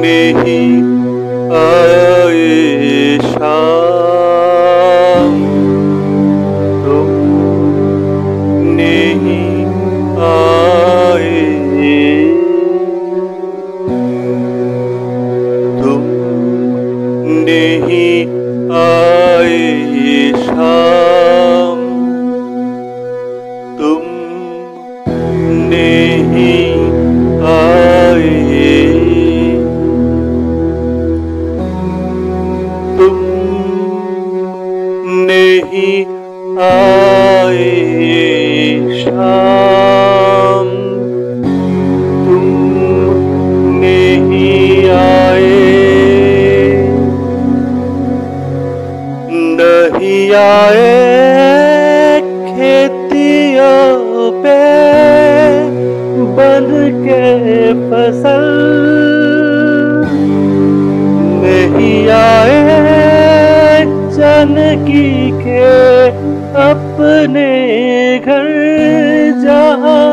नहीं आए शाम। खेतियों पे बन के फ़सल। नहीं आए जानकी के अपने घर, जहाँ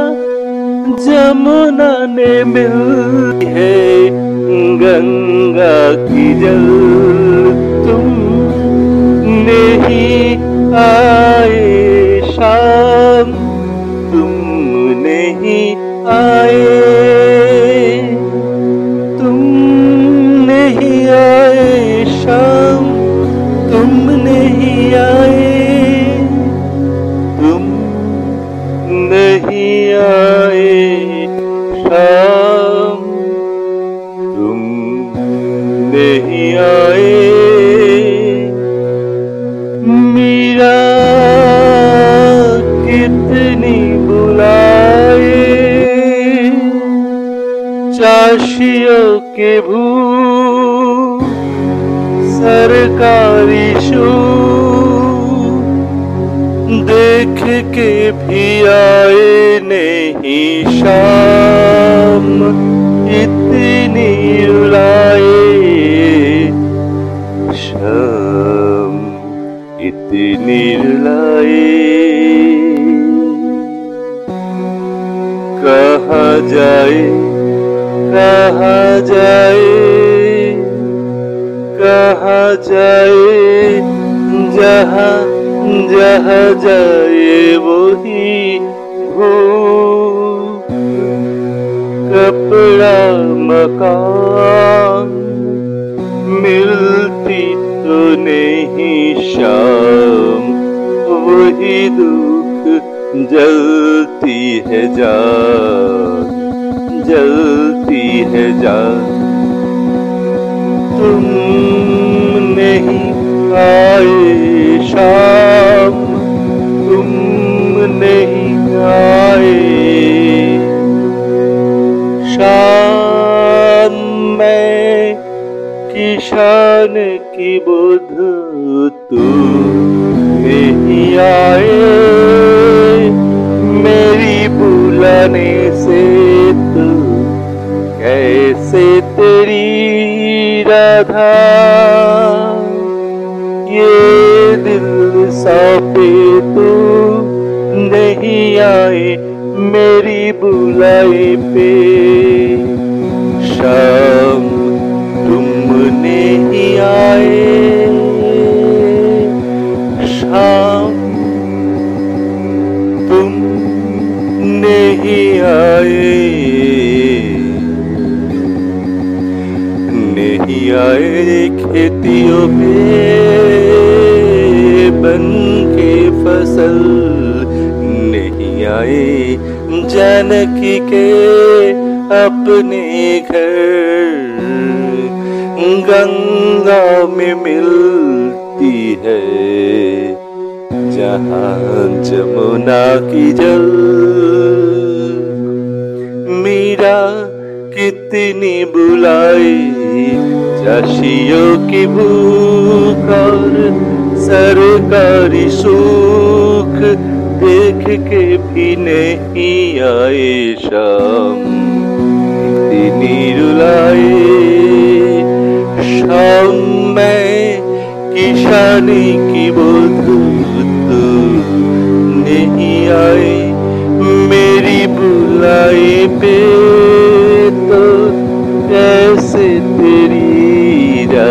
जमुना ने मिल है गंगा की जल। तुम नहीं आए शाम चाशियों के भू सरकारी शू देख के भी आए नहीं शाम। इतनी रुलाए शाम, इतनी रुलाए कहा जाए कहा जाए कहा जाए, जहाँ जहाँ जाए वही हो कपड़ा, मकान मिलती तो नहीं शाम, वही दुख जलती है जान है जान। तुम नहीं आए शाम। तुम नहीं आए शाम। में किसान की बुध तू नहीं आए। मेरी बुलाने कैसे तेरी राधा, ये दिल सौंपे तू नहीं आए मेरी बुलाई पे। शाम तुम नहीं आए आए खेतियों में बन के फ़सल नहीं आए। जानकी के अपने घर गंगा में मिलती है। जहाँ जमुना की जल, मीरा कितनी बुलाई चाशियों की भूख और सरकारी सुख देख के भी नहीं आए शाम इतनी रुलाए शाम में किशानी की बुध नहीं आए मेरी